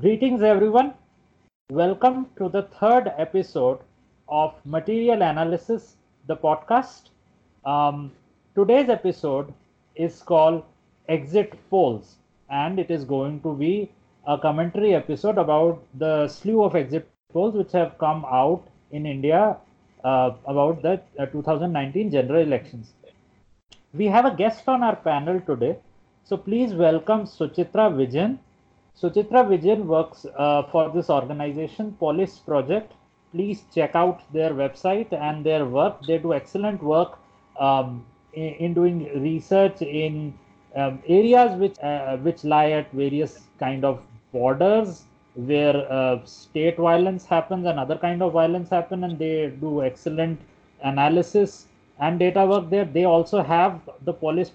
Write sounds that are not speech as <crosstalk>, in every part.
greetings, everyone. Welcome to the third episode of Material Analysis, the podcast. Um, today's episode is called Exit Polls, and it is going to be a commentary episode about the slew of exit polls which have come out in India uh, about the uh, 2019 general elections. We have a guest on our panel today, so please welcome Suchitra Vijayan Suchitra Vijayan works uh, for this organization, Polis Project. Please check out their website and their work. They do excellent work um, in, in, doing research in um, areas which uh, which lie at various kind of borders where uh, state violence happens and other kind of violence happen, and they do excellent analysis and data work there. They also have the Polis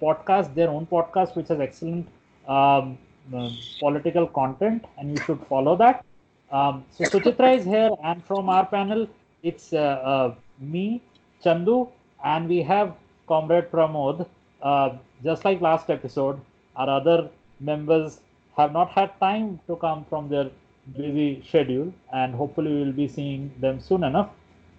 podcast, their own podcast, which has excellent um, political content and you should follow that. Um, so Suchitra is here and from our panel, it's uh, uh, me, Chandu, and we have Comrade Pramod. Uh, just like last episode, our other members have not had time to come from their busy schedule and hopefully we will be seeing them soon enough.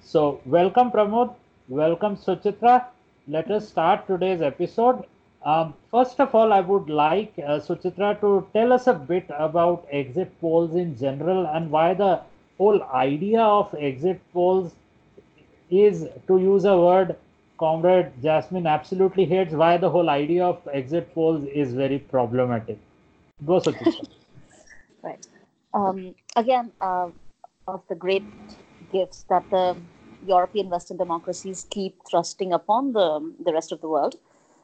So welcome Pramod, welcome Suchitra. Let us start today's episode um, first of all, I would like uh, Suchitra to tell us a bit about exit polls in general and why the whole idea of exit polls is, to use a word Comrade Jasmine absolutely hates, why the whole idea of exit polls is very problematic. Go, Suchitra. <laughs> right. Um, again, uh, of the great gifts that the European Western democracies keep thrusting upon the, the rest of the world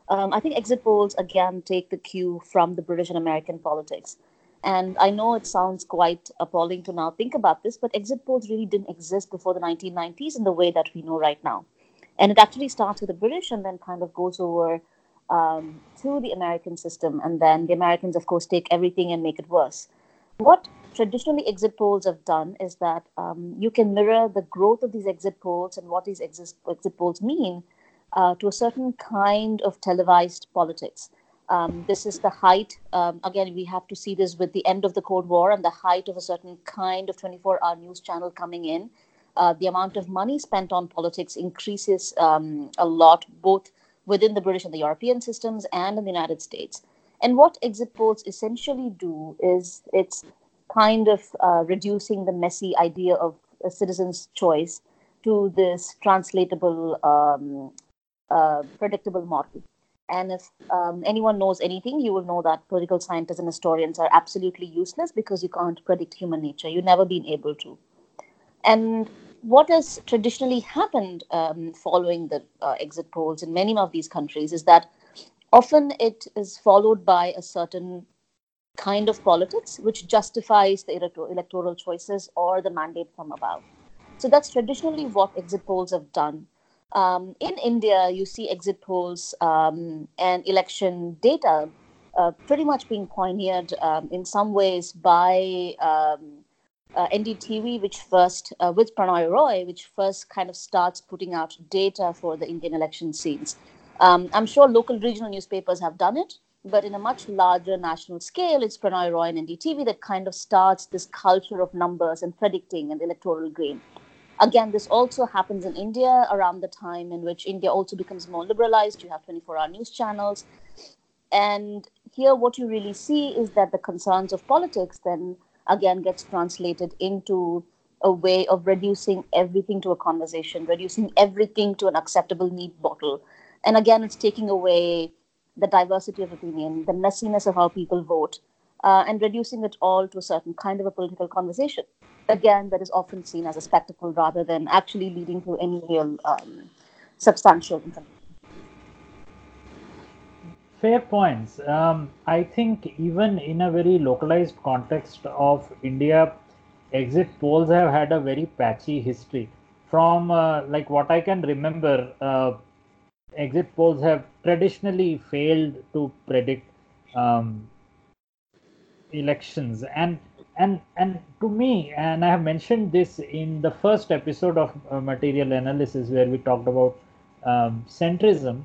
um, I think exit polls again take the cue from the British and American politics. And I know it sounds quite appalling to now think about this, but exit polls really didn't exist before the 1990s in the way that we know right now. And it actually starts with the British and then kind of goes over um, to the American system. And then the Americans, of course, take everything and make it worse. What traditionally exit polls have done is that um, you can mirror the growth of these exit polls and what these exit, exit polls mean uh, to a certain kind of televised politics. Um, this is the height, um, again, we have to see this with the end of the Cold War and the height of a certain kind of 24 hour news channel coming in. Uh, the amount of money spent on politics increases um, a lot, both within the British and the European systems and in the United States. And what exit polls essentially do is it's kind of uh, reducing the messy idea of a citizen's choice to this translatable um, uh, predictable model. And if um, anyone knows anything, you will know that political scientists and historians are absolutely useless because you can't predict human nature. You've never been able to. And what has traditionally happened um, following the uh, exit polls in many of these countries is that often it is followed by a certain kind of politics which justifies the electoral choices or the mandate from above. So that's traditionally what exit polls have done um, in India, you see exit polls um, and election data uh, pretty much being pioneered um, in some ways by um, uh, NDTV, which first, uh, with Pranoy Roy, which first kind of starts putting out data for the Indian election scenes. Um, I'm sure local regional newspapers have done it, but in a much larger national scale, it's Pranoy Roy and NDTV that kind of starts this culture of numbers and predicting and electoral gain. Again, this also happens in India around the time in which India also becomes more liberalized. You have 24 hour news channels. And here, what you really see is that the concerns of politics then again gets translated into a way of reducing everything to a conversation, reducing everything to an acceptable neat bottle. And again, it's taking away the diversity of opinion, the messiness of how people vote, uh, and reducing it all to a certain kind of a political conversation again, that is often seen as a spectacle rather than actually leading to any real um, substantial information. Fair points. Um, I think even in a very localized context of India, exit polls have had a very patchy history. From uh, like what I can remember, uh, exit polls have traditionally failed to predict um, elections, and and and to me and i have mentioned this in the first episode of uh, material analysis where we talked about um, centrism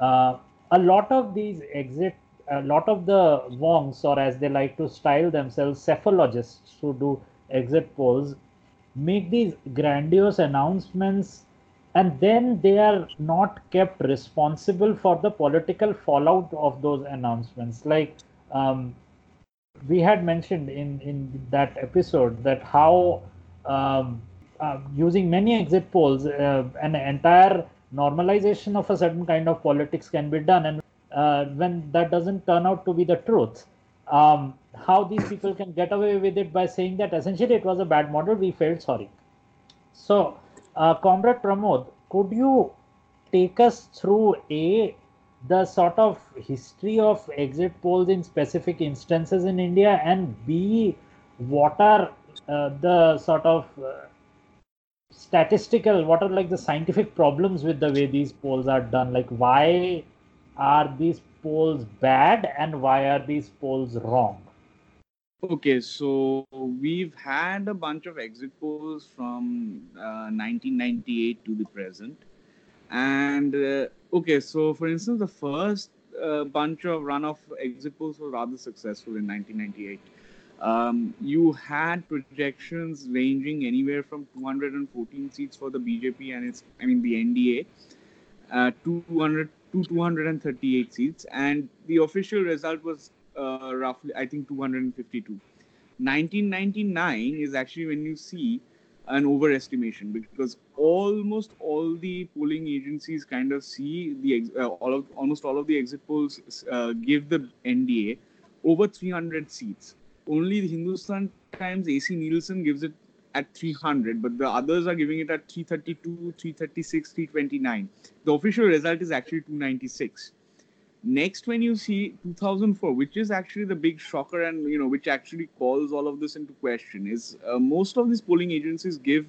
uh, a lot of these exit a lot of the wongs, or as they like to style themselves, psephologists who do exit polls, make these grandiose announcements and then they are not kept responsible for the political fallout of those announcements. Like um, we had mentioned in, in that episode that how um, uh, using many exit polls, uh, an entire normalization of a certain kind of politics can be done. And uh, when that doesn't turn out to be the truth, um, how these people can get away with it by saying that essentially it was a bad model, we failed, sorry. So, uh, Comrade Pramod, could you take us through a the sort of history of exit polls in specific instances in India, and b what are uh, the sort of uh, statistical what are like the scientific problems with the way these polls are done? Like why are these polls bad and why are these polls wrong? Okay so we've had a bunch of exit polls from uh, 1998 to the present and uh, okay so for instance the first uh, bunch of runoff exit polls were rather successful in 1998 um, you had projections ranging anywhere from 214 seats for the BJP and its, I mean, the NDA, uh, 200 to 238 seats, and the official result was uh, roughly, I think, 252. 1999 is actually when you see an overestimation because almost all the polling agencies kind of see the uh, all of almost all of the exit polls uh, give the NDA over 300 seats only the Hindustan Times AC Nielsen gives it at 300, but the others are giving it at 332, 336, 329. The official result is actually 296. Next, when you see 2004, which is actually the big shocker and you know which actually calls all of this into question, is uh, most of these polling agencies give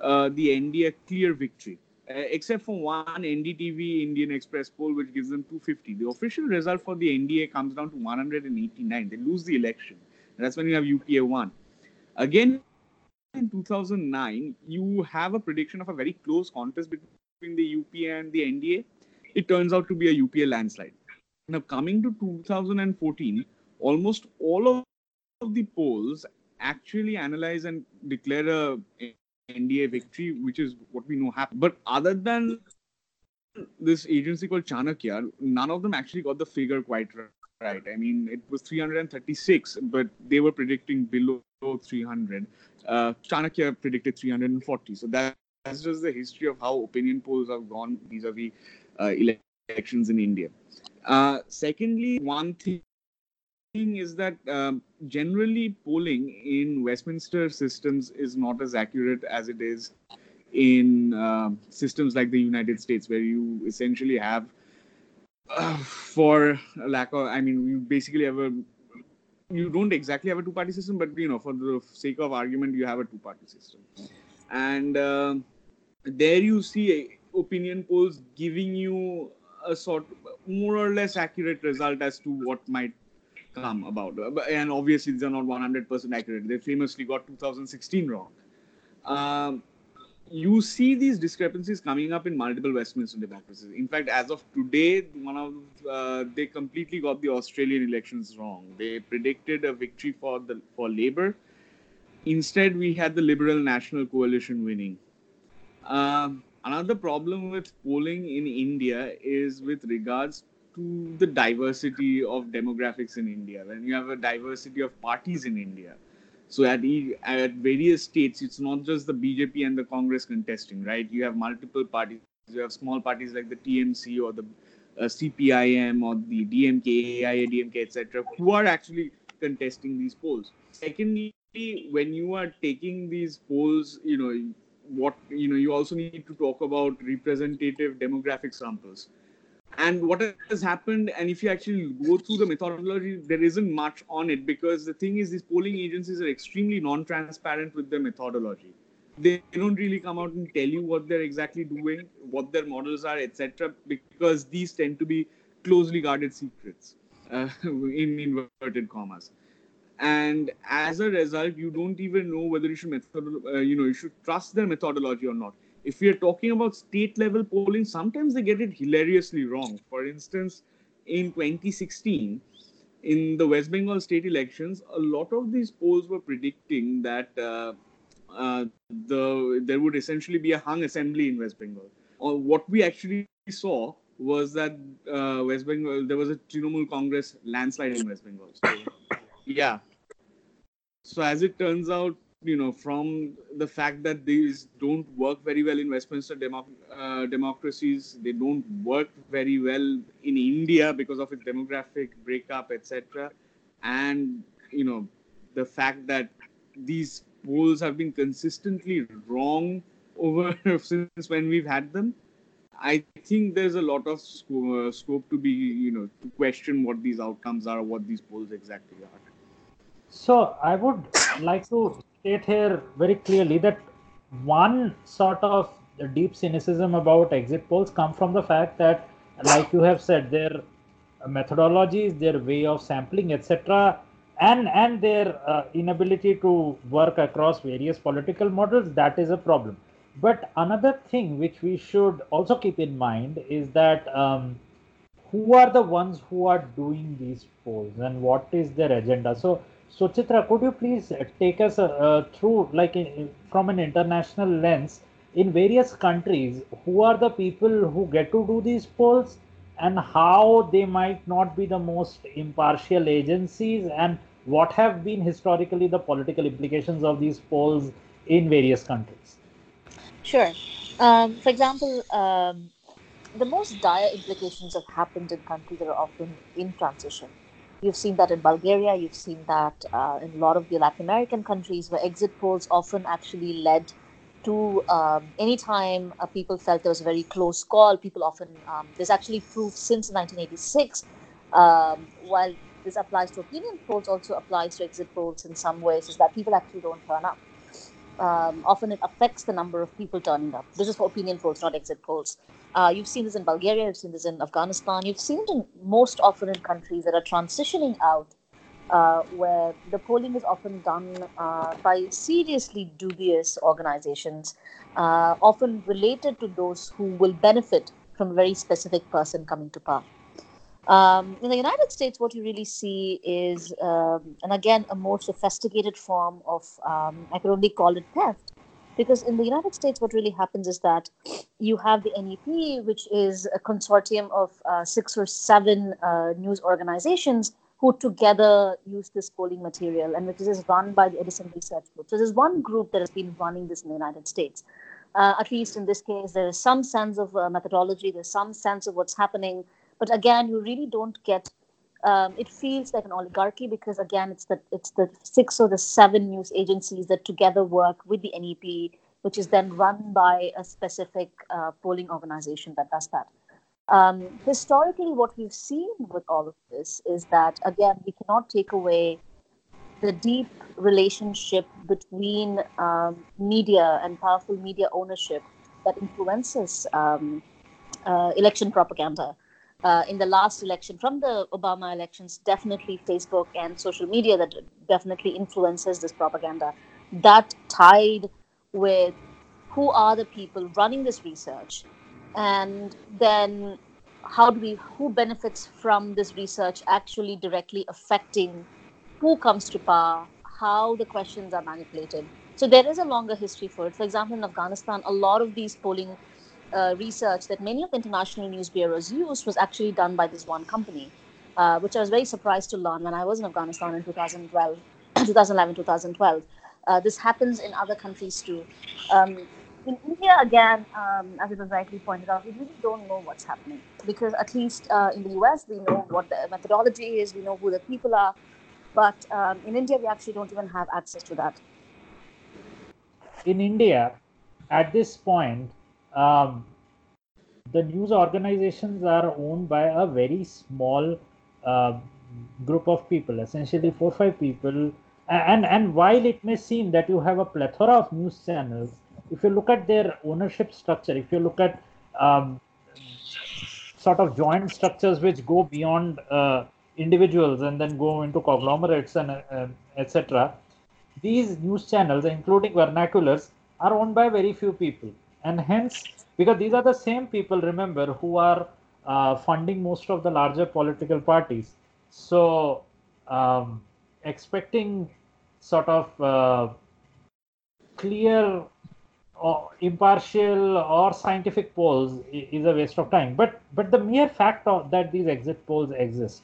uh, the NDA a clear victory. Uh, except for one NDTV Indian Express poll, which gives them 250. The official result for the NDA comes down to 189. They lose the election. That's when you have UPA 1. Again, in 2009, you have a prediction of a very close contest between the UPA and the NDA. It turns out to be a UPA landslide. Now, coming to 2014, almost all of the polls actually analyze and declare a NDA victory, which is what we know happened. But other than this agency called Chanakya, none of them actually got the figure quite right. I mean, it was 336, but they were predicting below 300. Uh, Chanakya predicted 340. So that, that's just the history of how opinion polls have gone vis-a-vis uh, elections in India. Uh, secondly, one thing is that um, generally polling in Westminster systems is not as accurate as it is in uh, systems like the United States, where you essentially have for lack of, I mean, you basically have a, you don't exactly have a two party system, but you know, for the sake of argument, you have a two party system. And uh, there you see opinion polls giving you a sort more or less accurate result as to what might come about. And obviously, these are not 100% accurate. They famously got 2016 wrong. Um, you see these discrepancies coming up in multiple Westminster democracies. In fact, as of today, one of uh, they completely got the Australian elections wrong. They predicted a victory for the for Labour. Instead, we had the Liberal National Coalition winning. Um, another problem with polling in India is with regards to the diversity of demographics in India. When you have a diversity of parties in India so at at various states, it's not just the BJP and the Congress contesting, right? You have multiple parties. You have small parties like the TMC or the uh, CPIM or the DMK, AIADMK, etc., who are actually contesting these polls. Secondly, when you are taking these polls, you know what you know. You also need to talk about representative demographic samples and what has happened and if you actually go through the methodology there isn't much on it because the thing is these polling agencies are extremely non-transparent with their methodology they don't really come out and tell you what they're exactly doing what their models are etc because these tend to be closely guarded secrets uh, <laughs> in inverted commas and as a result you don't even know whether you should method uh, you know you should trust their methodology or not if we are talking about state level polling, sometimes they get it hilariously wrong. For instance, in 2016, in the West Bengal state elections, a lot of these polls were predicting that uh, uh, the there would essentially be a hung assembly in West Bengal. Or what we actually saw was that uh, West Bengal there was a Trinamool Congress landslide in West Bengal. So, yeah. So as it turns out, you know, from the fact that these don't work very well in Westminster democ- uh, democracies, they don't work very well in India because of its demographic breakup, etc. And you know, the fact that these polls have been consistently wrong over <laughs> since when we've had them. I think there's a lot of uh, scope to be, you know, to question what these outcomes are, what these polls exactly are. So I would like to state here very clearly that one sort of deep cynicism about exit polls come from the fact that, like you have said, their methodologies, their way of sampling, etc., and and their uh, inability to work across various political models, that is a problem. But another thing which we should also keep in mind is that um, who are the ones who are doing these polls and what is their agenda? So so, Chitra, could you please take us uh, through, like, in, from an international lens, in various countries, who are the people who get to do these polls and how they might not be the most impartial agencies and what have been historically the political implications of these polls in various countries? Sure. Um, for example, um, the most dire implications have happened in countries that are often in transition. You've seen that in Bulgaria. You've seen that uh, in a lot of the Latin American countries where exit polls often actually led to um, anytime uh, people felt there was a very close call, people often, um, there's actually proof since 1986, um, while this applies to opinion polls, also applies to exit polls in some ways, is that people actually don't turn up. Um, often it affects the number of people turning up. This is for opinion polls, not exit polls. Uh, you've seen this in Bulgaria, you've seen this in Afghanistan, you've seen it in most often in countries that are transitioning out, uh, where the polling is often done uh, by seriously dubious organizations, uh, often related to those who will benefit from a very specific person coming to power. Um, in the United States, what you really see is, um, and again, a more sophisticated form of, um, I could only call it theft, because in the United States, what really happens is that you have the NEP, which is a consortium of uh, six or seven uh, news organizations who together use this polling material and which is run by the Edison Research Group. So there's one group that has been running this in the United States. Uh, at least in this case, there is some sense of uh, methodology, there's some sense of what's happening. But again, you really don't get um, it feels like an oligarchy because again it's the it's the six or the seven news agencies that together work with the NEP, which is then run by a specific uh, polling organization that does that. Um, historically, what we've seen with all of this is that again we cannot take away the deep relationship between um, media and powerful media ownership that influences um, uh, election propaganda uh, in the last election, from the Obama elections, definitely Facebook and social media that definitely influences this propaganda. That tied with who are the people running this research, and then how do we who benefits from this research actually directly affecting who comes to power, how the questions are manipulated. So there is a longer history for it. For example, in Afghanistan, a lot of these polling uh, research that many of the international news bureaus used was actually done by this one company, uh, which I was very surprised to learn when I was in Afghanistan in 2012, <clears throat> 2011, 2012. Uh, this happens in other countries too. Um, in India, again, um, as it was rightly pointed out, we really don't know what's happening because at least uh, in the US, we know what the methodology is, we know who the people are, but um, in India, we actually don't even have access to that. In India, at this point, um, the news organizations are owned by a very small uh, group of people, essentially four or five people. And and while it may seem that you have a plethora of news channels, if you look at their ownership structure, if you look at um, sort of joint structures which go beyond uh, individuals and then go into conglomerates and uh, etc., these news channels, including vernaculars, are owned by very few people and hence because these are the same people remember who are uh, funding most of the larger political parties so um, expecting sort of uh, clear or impartial or scientific polls is a waste of time. But but the mere fact of, that these exit polls exist,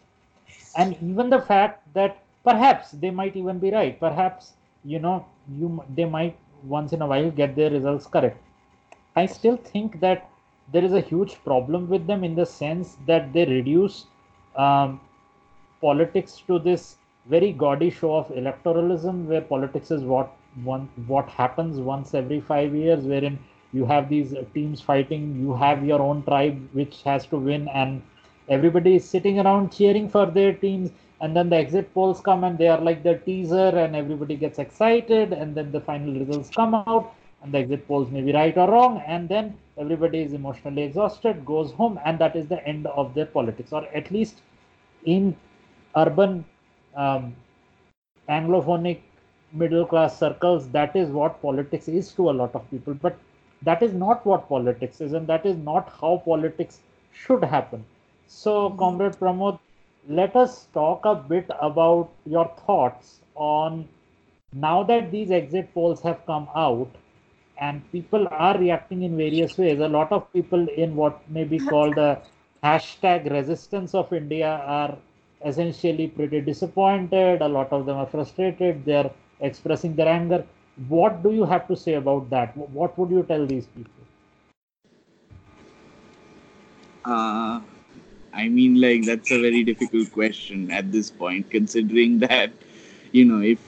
and even the fact that perhaps they might even be right, perhaps you know you they might once in a while get their results correct. I still think that there is a huge problem with them in the sense that they reduce um, politics to this very gaudy show of electoralism, where politics is what one what happens once every five years, wherein you have these teams fighting, you have your own tribe which has to win, and everybody is sitting around cheering for their teams. And then the exit polls come and they are like the teaser, and everybody gets excited, and then the final results come out, and the exit polls may be right or wrong, and then everybody is emotionally exhausted, goes home, and that is the end of their politics, or at least in urban um, anglophonic middle class circles that is what politics is to a lot of people but that is not what politics is and that is not how politics should happen so mm-hmm. comrade pramod let us talk a bit about your thoughts on now that these exit polls have come out and people are reacting in various ways a lot of people in what may be <laughs> called the hashtag resistance of india are essentially pretty disappointed a lot of them are frustrated they're expressing their anger. What do you have to say about that? What would you tell these people? Uh, I mean, like, that's a very difficult question at this point, considering that, you know, if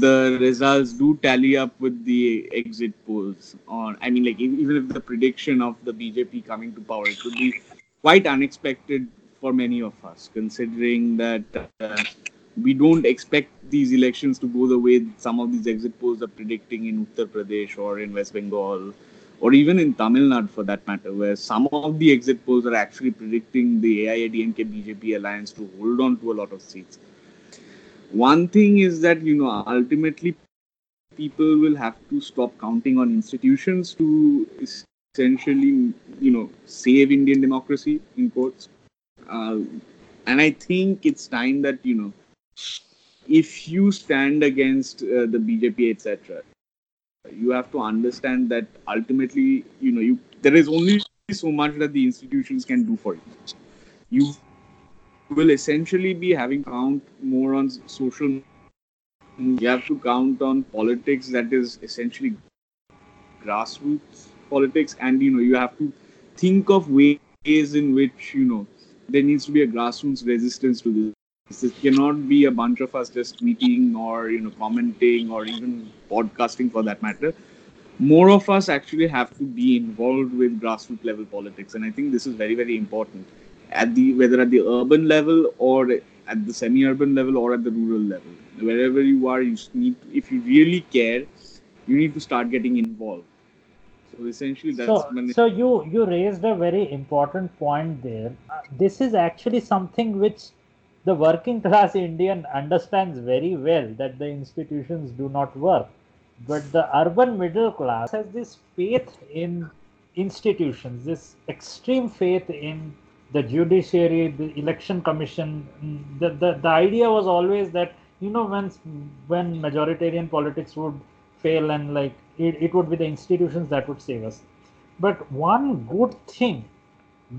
the results do tally up with the exit polls, or I mean, like, even if the prediction of the BJP coming to power, it would be quite unexpected for many of us, considering that uh, we don't expect these elections to go the way some of these exit polls are predicting in Uttar Pradesh or in West Bengal or even in Tamil Nadu for that matter, where some of the exit polls are actually predicting the AIADMK BJP alliance to hold on to a lot of seats. One thing is that, you know, ultimately people will have to stop counting on institutions to essentially, you know, save Indian democracy in quotes. Uh, and I think it's time that, you know, if you stand against uh, the BJP, etc., you have to understand that ultimately, you know, you there is only so much that the institutions can do for you. You will essentially be having count more on social. You have to count on politics that is essentially grassroots politics, and you know, you have to think of ways in which you know there needs to be a grassroots resistance to this this cannot be a bunch of us just meeting or you know commenting or even podcasting for that matter. More of us actually have to be involved with grassroots level politics, and I think this is very very important at the whether at the urban level or at the semi-urban level or at the rural level. Wherever you are, you need if you really care, you need to start getting involved. So essentially, that's so, so you you raised a very important point there. Uh, this is actually something which the working <laughs> class Indian understands very well that the institutions do not work. But the urban middle class has this faith in institutions, this extreme faith in the judiciary, the election commission. The, the, the idea was always that, you know, when, when majoritarian politics would fail and like it, it would be the institutions that would save us. But one good thing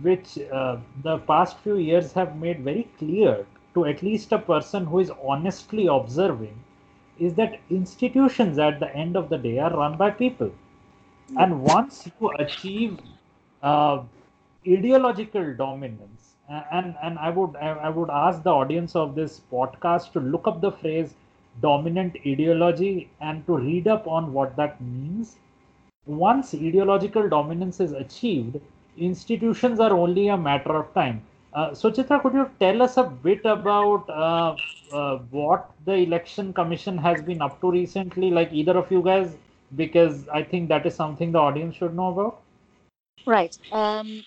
which uh, the past few years have made very clear to at least a person who is honestly observing is that institutions at the end of the day are run by people. And once you achieve uh, ideological dominance, and, and I would I would ask the audience of this podcast to look up the phrase dominant ideology and to read up on what that means. Once ideological dominance is achieved, institutions are only a matter of time. Uh, Suchitra, could you tell us a bit about uh, uh, what the election commission has been up to recently, like either of you guys, because I think that is something the audience should know about. Right. Um,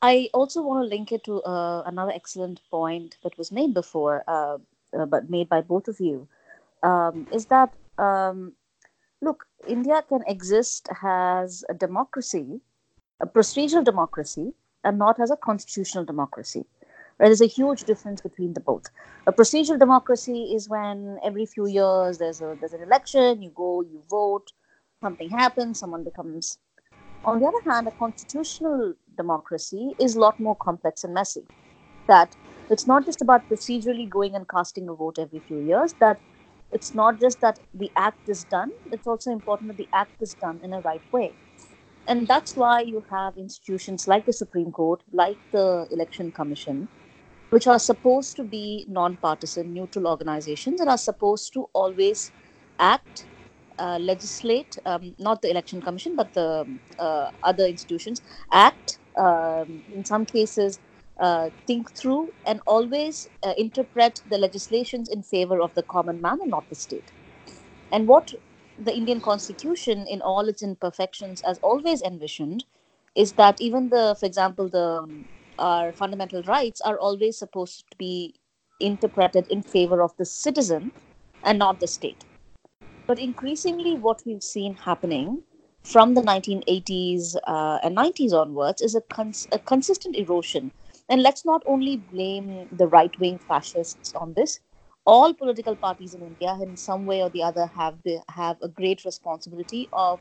I also want to link it to uh, another excellent point that was made before, uh, uh, but made by both of you, um, is that um, look, India can exist as a democracy, a procedural democracy, and not as a constitutional democracy. There's a huge difference between the both. A procedural democracy is when every few years there's a there's an election, you go, you vote, something happens, someone becomes. On the other hand, a constitutional democracy is a lot more complex and messy. That it's not just about procedurally going and casting a vote every few years. That it's not just that the act is done. It's also important that the act is done in a right way and that's why you have institutions like the Supreme Court, like the Election Commission, which are supposed to be non-partisan, neutral organizations and are supposed to always act, uh, legislate, um, not the Election Commission, but the uh, other institutions, act, um, in some cases, uh, think through and always uh, interpret the legislations in favor of the common man and not the state. And what the Indian Constitution, in all its imperfections, as always envisioned, is that even the, for example, the um, our fundamental rights are always supposed to be interpreted in favor of the citizen and not the state. But increasingly, what we've seen happening from the 1980s uh, and 90s onwards is a, cons- a consistent erosion. And let's not only blame the right wing fascists on this, all political parties in India, in some way or the other, have have a great responsibility of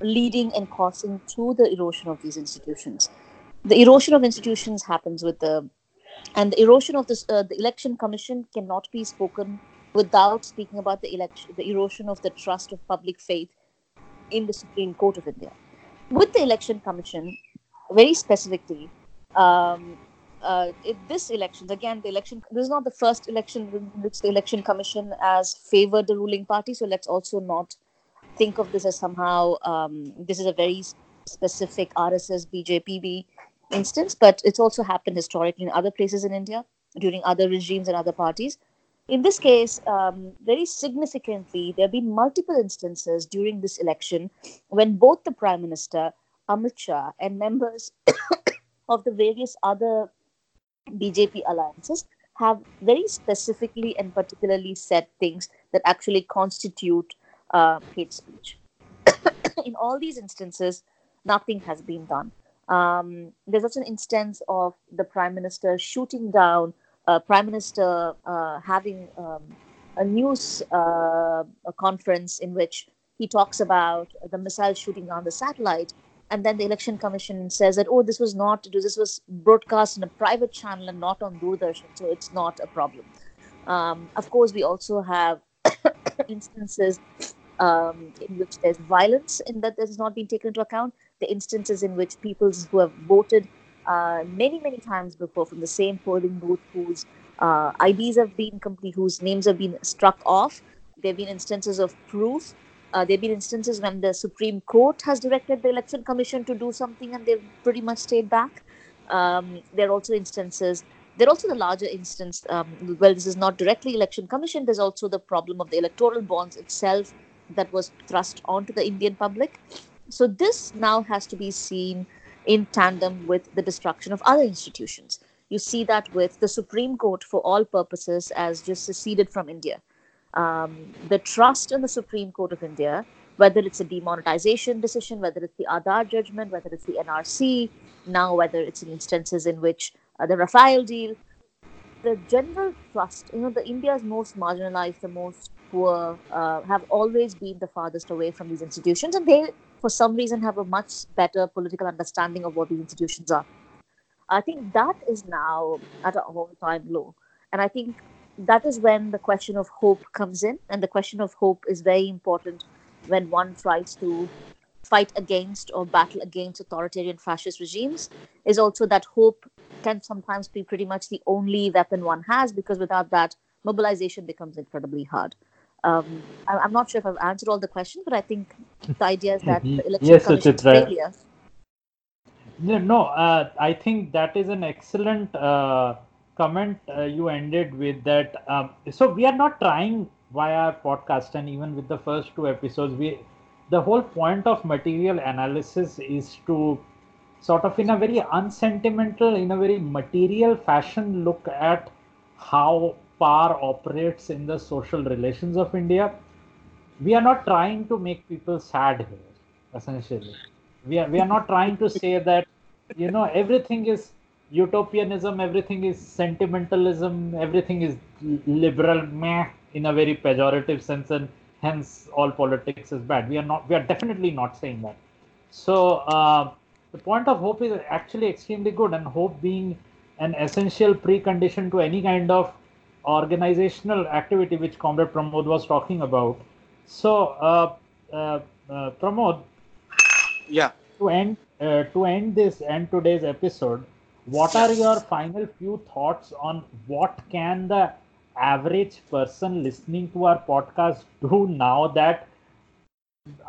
leading and causing to the erosion of these institutions. The erosion of institutions happens with the, and the erosion of this, uh, the election commission cannot be spoken without speaking about the election, the erosion of the trust of public faith in the Supreme Court of India. With the election commission, very specifically, um, uh, it, this election again the election this is not the first election in which the election commission has favored the ruling party so let's also not think of this as somehow um, this is a very specific rss bjp instance but it's also happened historically in other places in india during other regimes and other parties in this case um, very significantly there have been multiple instances during this election when both the prime minister amit shah and members <coughs> of the various other BJP alliances have very specifically and particularly said things that actually constitute uh, hate speech. <coughs> in all these instances, nothing has been done. Um, there's also an instance of the prime minister shooting down, uh, prime minister uh, having um, a news uh, a conference in which he talks about the missile shooting down the satellite and then the election commission says that oh this was not this was broadcast in a private channel and not on doordarshan so it's not a problem. Um, of course we also have <coughs> instances um, in which there's violence in that has not been taken into account. The instances in which people who have voted uh, many many times before from the same polling booth whose uh, IDs have been complete, whose names have been struck off. There have been instances of proof uh, there have been instances when the Supreme Court has directed the Election Commission to do something and they've pretty much stayed back. Um, there are also instances, there are also the larger instance, um, well, this is not directly Election Commission, there's also the problem of the electoral bonds itself that was thrust onto the Indian public. So this now has to be seen in tandem with the destruction of other institutions. You see that with the Supreme Court, for all purposes, as just seceded from India um, the trust in the Supreme Court of India, whether it's a demonetization decision, whether it's the Aadhaar judgment, whether it's the NRC, now whether it's in instances in which uh, the Rafale deal, the general trust, you know, the India's most marginalized, the most poor, uh, have always been the farthest away from these institutions, and they, for some reason, have a much better political understanding of what these institutions are. I think that is now at an all-time low, and I think that is when the question of hope comes in. And the question of hope is very important when one tries to fight against or battle against authoritarian fascist regimes is also that hope can sometimes be pretty much the only weapon one has because without that mobilization becomes incredibly hard um, I, am not sure if I've answered all the questions, but I think the idea is that <laughs> the election yes, commission's failure. No, no uh, I think that is an excellent uh, comment uh, you ended with that. Um, so we are not trying via podcast, and even with the first two episodes, we the whole point of material analysis is to sort of in a very unsentimental, in a very material fashion, look at how power operates in the social relations of India. We are not trying to make people sad here, essentially. We are, we are not trying to say that, you know, everything is utopianism, everything is sentimentalism, everything is liberal, meh, in a very pejorative sense, and hence all politics is bad. We are not. We are definitely not saying that. So uh, the point of hope is actually extremely good, and hope being an essential precondition to any kind of organizational activity, which Comrade Pramod was talking about. So, uh, uh, uh Pramod, yeah, to end uh, to end this and today's episode, what are your final few thoughts on what can the average person listening to our podcast do now that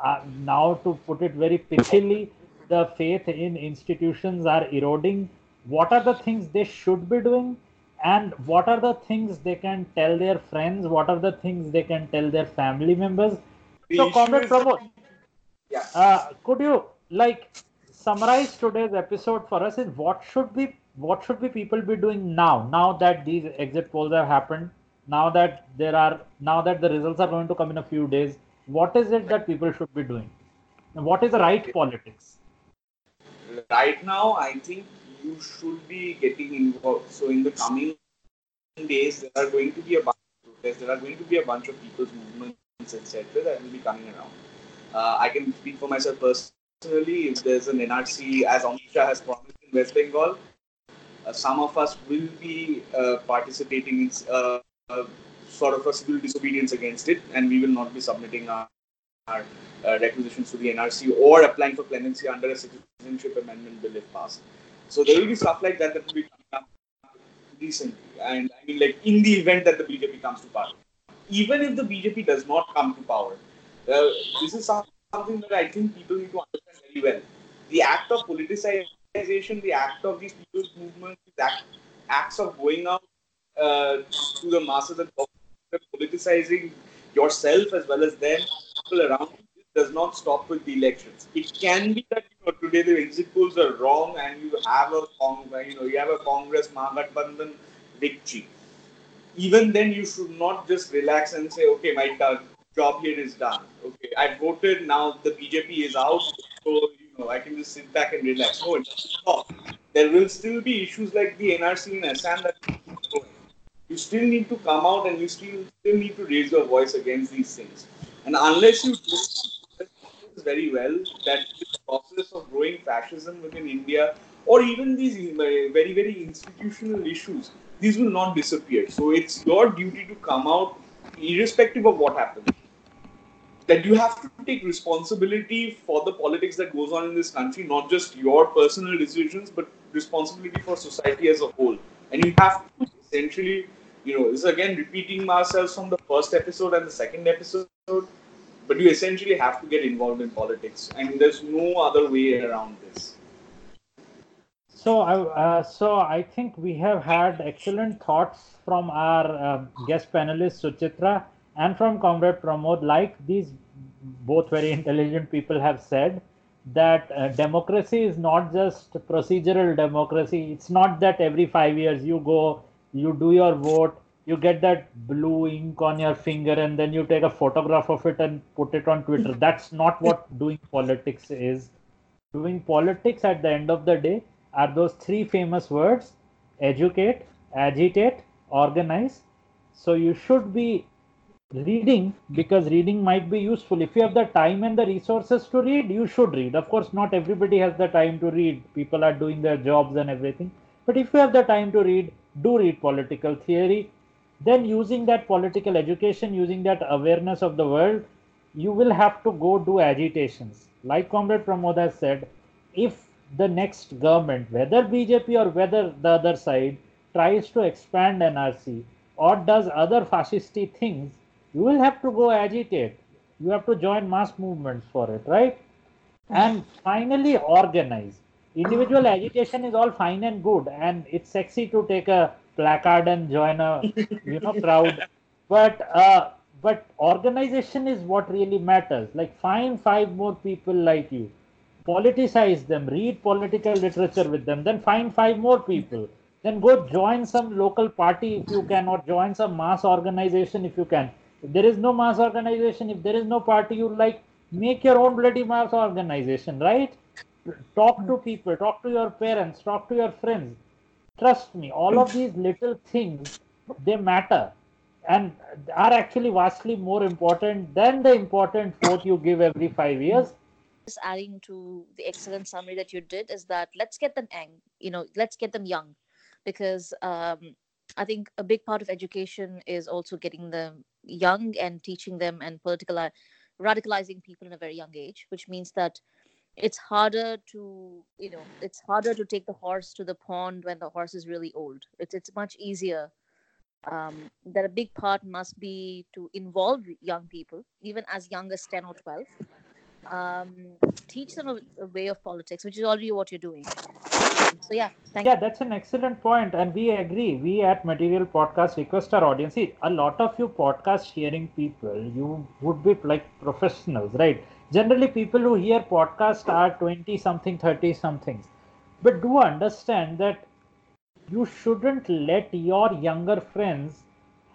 uh, now to put it very pithily the faith in institutions are eroding? What are the things they should be doing and what are the things they can tell their friends? What are the things they can tell their family members? The so comrade pramod yeah. uh, could you like summarize today's episode for us is what should be what should be people be doing now now that these exit polls have happened now that there are now that the results are going to come in a few days what is it that people should be doing? And what is the right politics? Right now i think you should be getting involved. So in the coming days there are going to be a bunch of protests there are going to be a bunch of people's movements etc that will be coming around. Uh, i can speak for myself personally. If there's an nrc as Amit Shah has promised in west bengal uh, some of us will be uh, participating in uh, uh, sort of a civil disobedience against it, and we will not be submitting our, our uh, requisitions to the NRC or applying for clemency under a citizenship amendment bill if passed. So there will be stuff like that that will be coming up recently, and I mean, like in the event that the BJP comes to power, even if the BJP does not come to power, uh, this is something that I think people need to understand very well. The act of politicization, the act of these people's movements, act, acts of going out uh, to the masses and politicizing yourself as well as them, people around you, does not stop with the elections. It can be that you know, today the exit polls are wrong and you have a you know you have a Congress Mahagathbandhan victory. Even then, you should not just relax and say, okay, my job here is done. Okay, I voted. Now the BJP is out, so you know I can just sit back and relax. No, it stop. There will still be issues like the NRC in Assam that you still need to come out and you still still need to raise your voice against these things. And unless you do very well that this process of growing fascism within India or even these uh, very very institutional issues, these will not disappear. So it's your duty to come out, irrespective of what happens. That you have to take responsibility for the politics that goes on in this country, not just your personal decisions, but responsibility for society as a whole. And you have to essentially you know, this is again repeating ourselves from the first episode and the second episode, but you essentially have to get involved in politics, and there's no other way around this. So, uh, so I think we have had excellent thoughts from our uh, guest panelist Suchitra and from Comrade Pramod. Like these both very intelligent people have said, that uh, democracy is not just procedural democracy. It's not that every five years you go you do your vote you get that blue ink on your finger and then you take a photograph of it and put it on twitter. <laughs> That's not what doing politics is. Doing politics at the end of the day are those three famous words educate agitate organize. So you should be reading because reading might be useful. If you have the time and the resources to read you should read. Of course not everybody has the time to read. People are doing their jobs and everything. But if you have the time to read do read political theory then using that political education using that awareness of the world you will have to go do agitations. Like comrade pramod has said if the next government whether bjp or whether the other side tries to expand nrc or does other fascisty things you will have to go agitate. You have to join mass movements for it right? And finally organize. Individual agitation is all fine and good and it's sexy to take a placard and join a you know crowd. But uh, but organization is what really matters. Like find five more people like you. Politicize them. Read political literature with them. Then find five more people. Then go join some local party if you can or join some mass organization if you can. If there is no mass organization if there is no party you like make your own bloody mass organization right? Talk to people. Talk to your parents. Talk to your friends trust me all of these little things they matter. And are actually vastly more important than the important vote you give every five years. Just adding to the excellent summary that you did is that let's get them young you know let's get them young. Because um, i think a big part of education is also getting them young and teaching them and political radicalizing people in a very young age which means that it's harder to you know it's harder to take the horse to the pond when the horse is really old. It's it's much easier um, that a big part must be to involve young people even as young as 10 or 12 um, teach them a, a, way of politics which is already what you're doing. So yeah yeah you. Yeah, that's an excellent point and we agree. We at material podcast request our audience. See a lot of you podcast hearing people you would be like professionals right generally people who hear podcast are 20 something 30 somethings. But do understand that you shouldn't let your younger friends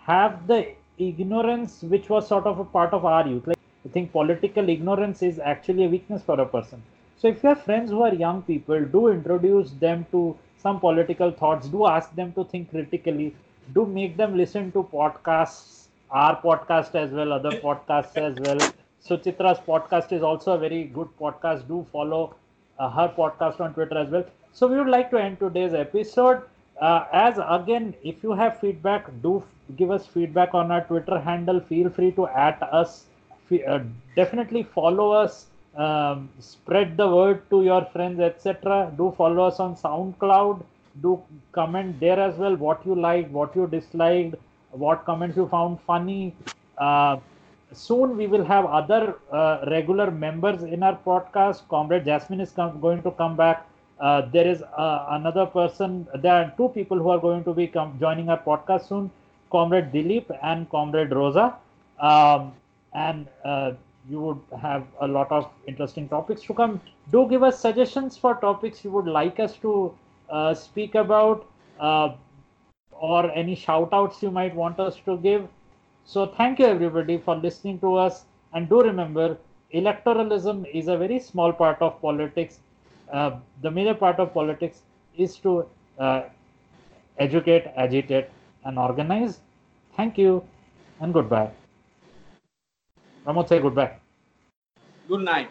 have the ignorance which was sort of a part of our youth. Like i think political ignorance is actually a weakness for a person. So if you have friends who are young people do introduce them to some political thoughts. Do ask them to think critically. Do make them listen to podcasts our podcast as well other podcasts as well Suchitra's podcast is also a very good podcast. Do follow uh, her podcast on Twitter as well. So we would like to end today's episode. Uh, as again, if you have feedback, do f- give us feedback on our Twitter handle. Feel free to at us. Uh, definitely follow us. Um, spread the word to your friends, etc. Do follow us on SoundCloud. Do comment there as well. What you liked, what you disliked, what comments you found funny. Uh, soon we will have other uh, regular members in our podcast. Comrade Jasmine is com- going to come back. Uh, there is uh, another person. There are two people who are going to be com- joining our podcast soon. Comrade Dilip and Comrade Rosa. Um, and uh, you would have a lot of interesting topics to come. Do give us suggestions for topics you would like us to uh, speak about, uh, or any shout outs you might want us to give. So thank you everybody for listening to us. And do remember, electoralism is a very small part of politics. Uh, the major part of politics is to uh, educate, agitate, and organize. Thank you and goodbye. Ramod, say goodbye. Good night.